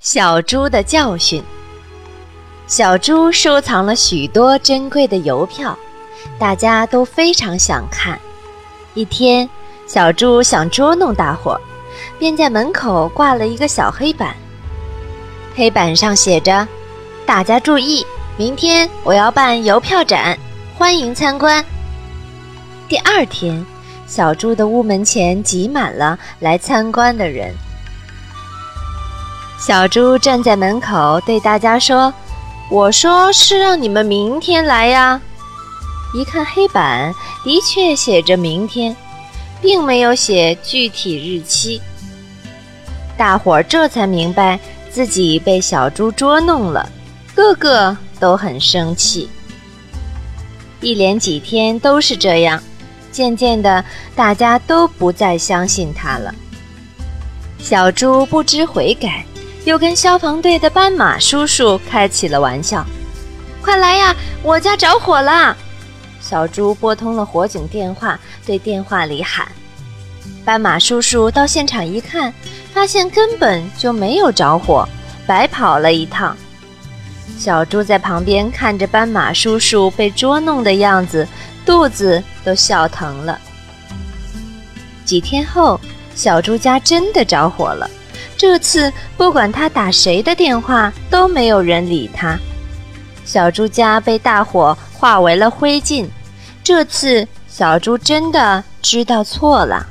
小猪的教训。小猪收藏了许多珍贵的邮票，大家都非常想看。一天，小猪想捉弄大伙儿，便在门口挂了一个小黑板。黑板上写着：“大家注意，明天我要办邮票展，欢迎参观。”第二天，小猪的屋门前挤满了来参观的人。小猪站在门口对大家说：“我说是让你们明天来呀。”一看黑板，的确写着明天，并没有写具体日期。大伙儿这才明白自己被小猪捉弄了，个个都很生气。一连几天都是这样，渐渐的，大家都不再相信他了。小猪不知悔改。又跟消防队的斑马叔叔开起了玩笑：“快来呀，我家着火了！”小猪拨通了火警电话，对电话里喊。斑马叔叔到现场一看，发现根本就没有着火，白跑了一趟。小猪在旁边看着斑马叔叔被捉弄的样子，肚子都笑疼了。几天后，小猪家真的着火了。这次不管他打谁的电话，都没有人理他。小猪家被大火化为了灰烬。这次小猪真的知道错了。